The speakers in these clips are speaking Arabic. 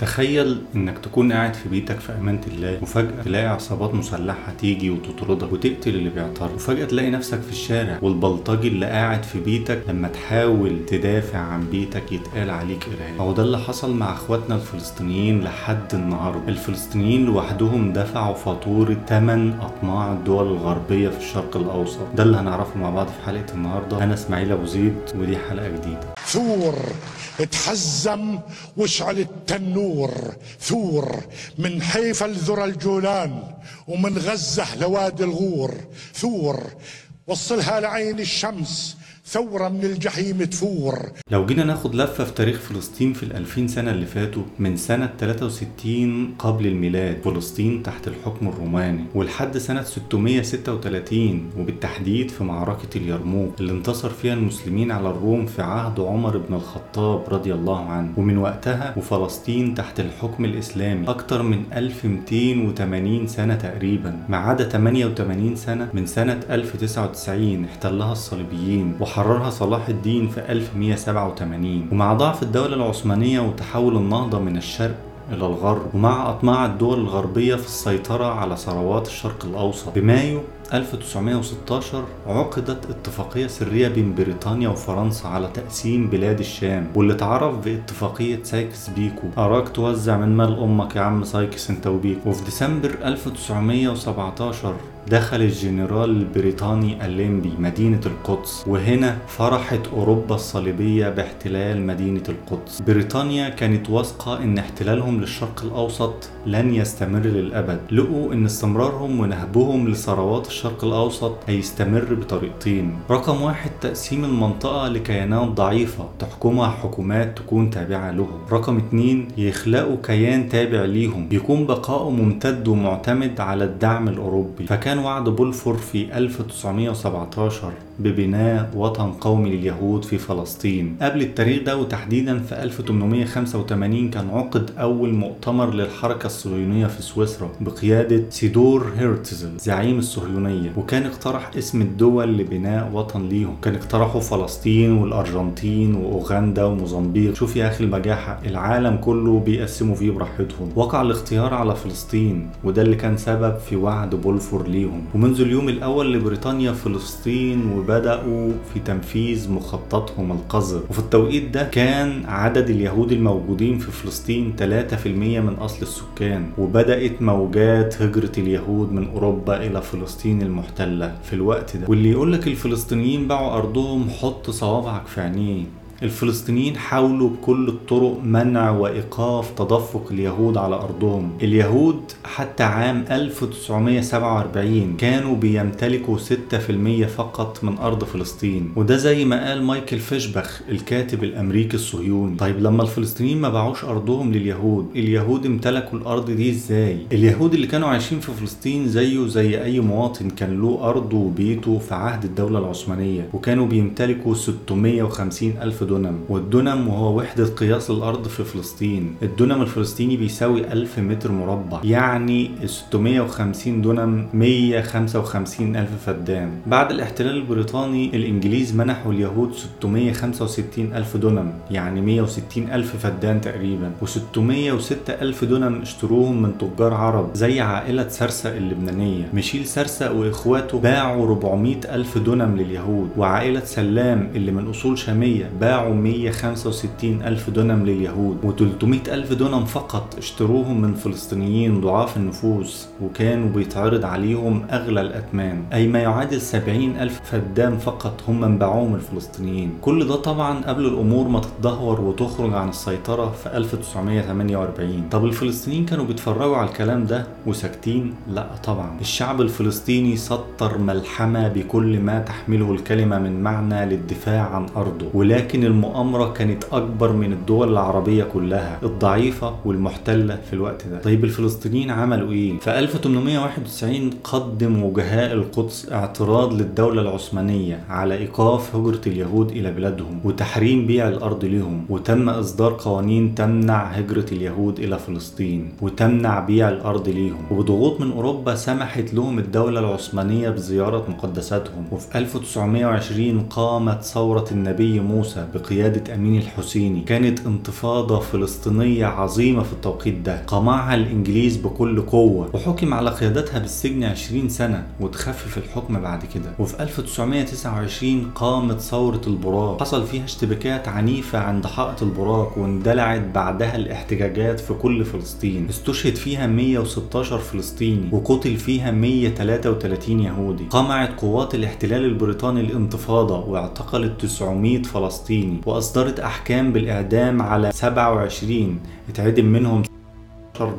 تخيل إنك تكون قاعد في بيتك في امانة الله وفجأة تلاقي عصابات مسلحة تيجي وتطردك وتقتل اللي بيعترض وفجأة تلاقي نفسك في الشارع والبلطجي اللي قاعد في بيتك لما تحاول تدافع عن بيتك يتقال عليك إرهابي. هو ده اللي حصل مع أخواتنا الفلسطينيين لحد النهارده. الفلسطينيين لوحدهم دفعوا فاتورة ثمن اطماع الدول الغربية في الشرق الأوسط. ده اللي هنعرفه مع بعض في حلقة النهارده. أنا إسماعيل أبو زيد ودي حلقة جديدة. ثور تحزم واشعل التنور. ثور من حيفا لذرى الجولان ومن غزة لوادي الغور. ثور وصلها لعين الشمس ثورة من الجحيم تفور. لو جينا ناخد لفة في تاريخ فلسطين في الألفين سنة اللي فاتوا من سنة 63 قبل الميلاد فلسطين تحت الحكم الروماني ولحد سنة 636 وبالتحديد في معركة اليرموك اللي انتصر فيها المسلمين على الروم في عهد عمر بن الخطاب رضي الله عنه. ومن وقتها وفلسطين تحت الحكم الإسلامي أكتر من 1280 سنة تقريبا ما عدا 88 سنة من سنة 1099 احتلها الصليبيين وحررها صلاح الدين في 1187 ومع ضعف الدولة العثمانية وتحول النهضة من الشرق إلى الغرب ومع أطماع الدول الغربية في السيطرة على ثروات الشرق الأوسط بمايو 1916 عقدت اتفاقية سرية بين بريطانيا وفرنسا على تقسيم بلاد الشام واللي اتعرف باتفاقية سايكس بيكو. أراك توزع من مال أمك يا عم سايكس أنت وبيكو. وفي ديسمبر 1917 دخل الجنرال البريطاني اللنبي مدينة القدس وهنا فرحت أوروبا الصليبية باحتلال مدينة القدس. بريطانيا كانت واثقة إن احتلالهم للشرق الأوسط لن يستمر للأبد. لقوا إن استمرارهم ونهبهم لثروات الشرق الأوسط هيستمر بطريقتين. رقم واحد تقسيم المنطقة لكيانات ضعيفة تحكمها حكومات تكون تابعة لهم. رقم اتنين يخلقوا كيان تابع ليهم. يكون بقاؤه ممتد ومعتمد على الدعم الأوروبي. فكان وعد بولفور في 1917 ببناء وطن قومي لليهود في فلسطين. قبل التاريخ ده وتحديدا في 1885 كان عقد أول مؤتمر للحركة الصهيونية في سويسرا بقيادة سيدور هيرتزل زعيم الصهيونية وكان اقترح اسم الدول لبناء وطن ليهم. كان اقترحوا فلسطين والأرجنتين وأوغندا وموزمبيق. شوف يا أخي البجاحة العالم كله بيقسموا فيه براحتهم. وقع الاختيار على فلسطين وده اللي كان سبب في وعد بولفور ليهم. ومنذ اليوم الأول لبريطانيا فلسطين وبدأوا في تنفيذ مخططهم القذر. وفي التوقيت ده كان عدد اليهود الموجودين في فلسطين 3% من أصل السكان وبدأت موجات هجرة اليهود من أوروبا إلى فلسطين المحتلة في الوقت ده. واللي يقولك الفلسطينيين باعوا أرضهم حط صوابعك في عينيه الفلسطينيين حاولوا بكل الطرق منع وإيقاف تدفق اليهود على أرضهم. اليهود حتى عام 1947 كانوا بيمتلكوا 6% فقط من أرض فلسطين. وده زي ما قال مايكل فيشبخ الكاتب الأمريكي الصهيوني. طيب لما الفلسطينيين ما باعوش أرضهم لليهود اليهود امتلكوا الأرض دي إزاي؟ اليهود اللي كانوا عايشين في فلسطين زيه زي أي مواطن كان له أرضه وبيته في عهد الدولة العثمانية وكانوا بيمتلكوا 650 ألف دونم والدونم وهو وحدة قياس الأرض في فلسطين. الدونم الفلسطيني بيساوي 1000 متر مربع. يعني 650 دونم 155 ألف فدان. بعد الاحتلال البريطاني الإنجليز منحوا اليهود 665 ألف دونم يعني 160 ألف فدان تقريبا. و606 ألف دونم اشتروهم من تجار عرب زي عائلة سرسق اللبنانية. ميشيل سرسق وإخواته باعوا 400 ألف دونم لليهود. وعائلة سلام اللي من أصول شامية باعوا باعوا 165 ألف دونم لليهود و300 ألف دونم فقط اشتروهم من فلسطينيين ضعاف النفوس وكانوا بيتعرض عليهم أغلى الأثمان أي ما يعادل 70 ألف فدان فقط هم انباعوهم الفلسطينيين. كل ده طبعا قبل الأمور ما تتدهور وتخرج عن السيطرة في 1948 طب الفلسطينيين كانوا بيتفرجوا على الكلام ده وساكتين؟ لا طبعا. الشعب الفلسطيني سطر ملحمة بكل ما تحمله الكلمة من معنى للدفاع عن أرضه. ولكن المؤامرة كانت أكبر من الدول العربية كلها الضعيفة والمحتلة في الوقت ده. طيب الفلسطينيين عملوا إيه؟ في 1891 قدم وجهاء القدس اعتراض للدولة العثمانية على إيقاف هجرة اليهود إلى بلادهم وتحريم بيع الأرض لهم وتم إصدار قوانين تمنع هجرة اليهود إلى فلسطين وتمنع بيع الأرض ليهم. وبضغوط من أوروبا سمحت لهم الدولة العثمانية بزيارة مقدساتهم. وفي 1920 قامت ثورة النبي موسى بقيادة أمين الحسيني. كانت انتفاضة فلسطينية عظيمة في التوقيت ده. قمعها الإنجليز بكل قوة وحكم على قيادتها بالسجن 20 سنة وتخفف الحكم بعد كده. وفي 1929 قامت ثورة البراق. حصل فيها اشتباكات عنيفة عند حائط البراق واندلعت بعدها الاحتجاجات في كل فلسطين. استشهد فيها 116 فلسطيني وقتل فيها 133 يهودي. قمعت قوات الاحتلال البريطاني الانتفاضة واعتقلت 900 فلسطيني. وأصدرت أحكام بالإعدام على 27 اتعدم منهم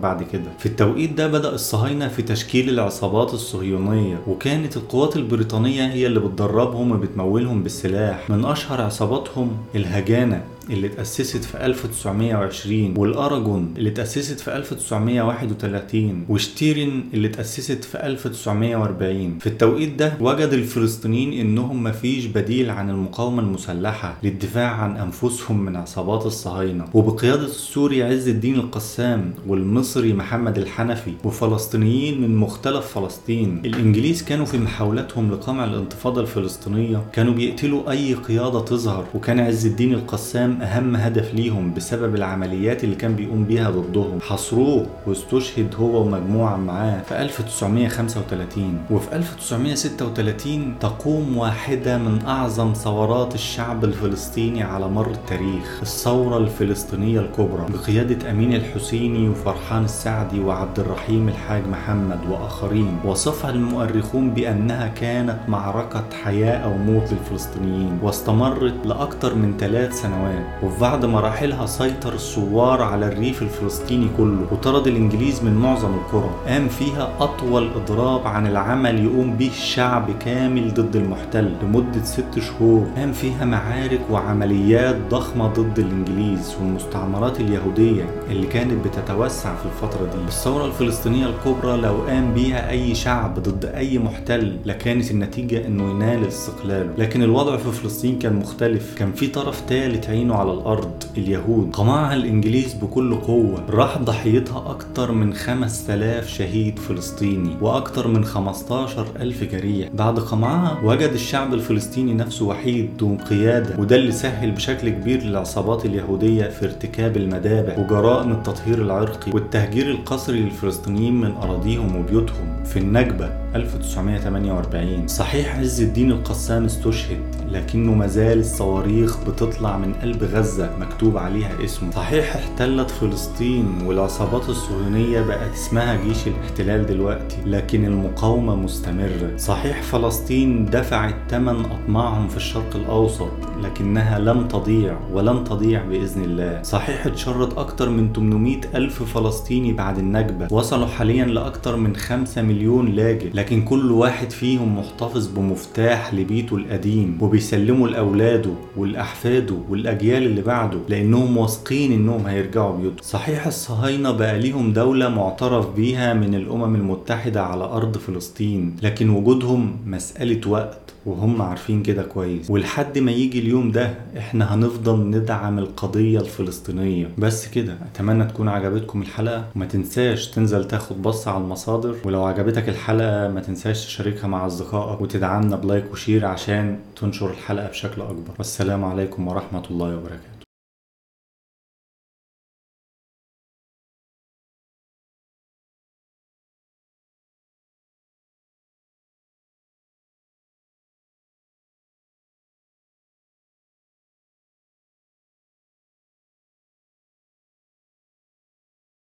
بعد كده. في التوقيت ده بدأ الصهاينة في تشكيل العصابات الصهيونية وكانت القوات البريطانية هي اللي بتدربهم وبتمولهم بالسلاح. من أشهر عصاباتهم الهجانة. اللي اتأسست في 1920 والأراجون اللي اتأسست في 1931 وشتيرن اللي اتأسست في 1940 في التوقيت ده وجد الفلسطينيين إنهم مفيش بديل عن المقاومة المسلحة للدفاع عن أنفسهم من عصابات الصهاينة. وبقيادة السوري عز الدين القسام والمصري محمد الحنفي وفلسطينيين من مختلف فلسطين الإنجليز كانوا في محاولاتهم لقمع الانتفاضة الفلسطينية كانوا بيقتلوا أي قيادة تظهر وكان عز الدين القسام أهم هدف ليهم بسبب العمليات اللي كان بيقوم بيها ضدهم. حصروه واستشهد هو ومجموعة معاه في 1935 وفي 1936 تقوم واحدة من أعظم ثورات الشعب الفلسطيني على مر التاريخ الثورة الفلسطينية الكبرى. بقيادة أمين الحسيني وفرحان السعدي وعبد الرحيم الحاج محمد وآخرين. وصفها المؤرخون بأنها كانت معركة حياة أو موت للفلسطينيين. واستمرت لأكثر من ثلاث سنوات. وفي بعض مراحلها سيطر الثوار على الريف الفلسطيني كله وطرد الإنجليز من معظم القرى. قام فيها أطول إضراب عن العمل يقوم به الشعب كامل ضد المحتل لمدة ست شهور. قام فيها معارك وعمليات ضخمة ضد الإنجليز والمستعمرات اليهودية اللي كانت بتتوسع في الفترة دي. الثورة الفلسطينية الكبرى لو قام بيها أي شعب ضد أي محتل لكانت النتيجة إنه ينال استقلاله. لكن الوضع في فلسطين كان مختلف. كان في طرف ثالث عينه على الأرض اليهود. قمعها الإنجليز بكل قوة. راح ضحيتها أكتر من 5000 شهيد فلسطيني وأكتر من 15 ألف جريح. بعد قمعها وجد الشعب الفلسطيني نفسه وحيد دون قيادة وده اللي سهل بشكل كبير للعصابات اليهودية في ارتكاب المذابح وجرائم التطهير العرقي والتهجير القسري للفلسطينيين من أراضيهم وبيوتهم. في النكبة 1948 صحيح عز الدين القسام استشهد لكنه مازال الصواريخ بتطلع من قلب غزة مكتوب عليها اسمه. صحيح احتلت فلسطين والعصابات الصهيونية بقت اسمها جيش الاحتلال دلوقتي لكن المقاومة مستمرة. صحيح فلسطين دفعت ثمن أطماعهم في الشرق الأوسط لكنها لم تضيع ولن تضيع بإذن الله. صحيح اتشرد أكتر من 800 ألف فلسطيني بعد النكبة وصلوا حاليا لأكتر من 5 مليون لاجئ لكن كل واحد فيهم محتفظ بمفتاح لبيته القديم وبيسلمه لأولاده والأحفاده والأجيال اللي بعده لأنهم واثقين إنهم هيرجعوا بيوتهم. صحيح الصهاينة بقى ليهم دولة معترف بيها من الأمم المتحدة على أرض فلسطين لكن وجودهم مسألة وقت. وهم عارفين كده كويس. ولحد ما يجي اليوم ده إحنا هنفضل ندعم القضية الفلسطينية. بس كده أتمنى تكون عجبتكم الحلقة. وما تنساش تنزل تاخد بصة على المصادر. ولو عجبتك الحلقة ما تنساش تشاركها مع أصدقائك. وتدعمنا ب like و share عشان تنشر الحلقة بشكل أكبر. والسلام عليكم ورحمة الله وبركاته.